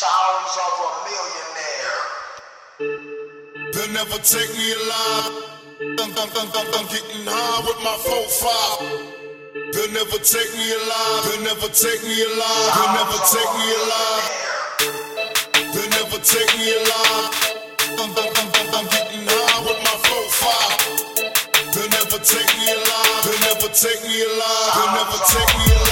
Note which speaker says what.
Speaker 1: Sounds of a millionaire.
Speaker 2: They'll never take me alive. I'm, I'm, I'm, I'm, getting high with my 4-5. They'll never take me alive. They'll never take me alive. They'll never take me alive. They'll never take me alive. I'm, I'm, I'm, I'm, getting high with my 4-5. They'll never take me alive. They'll never take me alive. They'll never take me alive.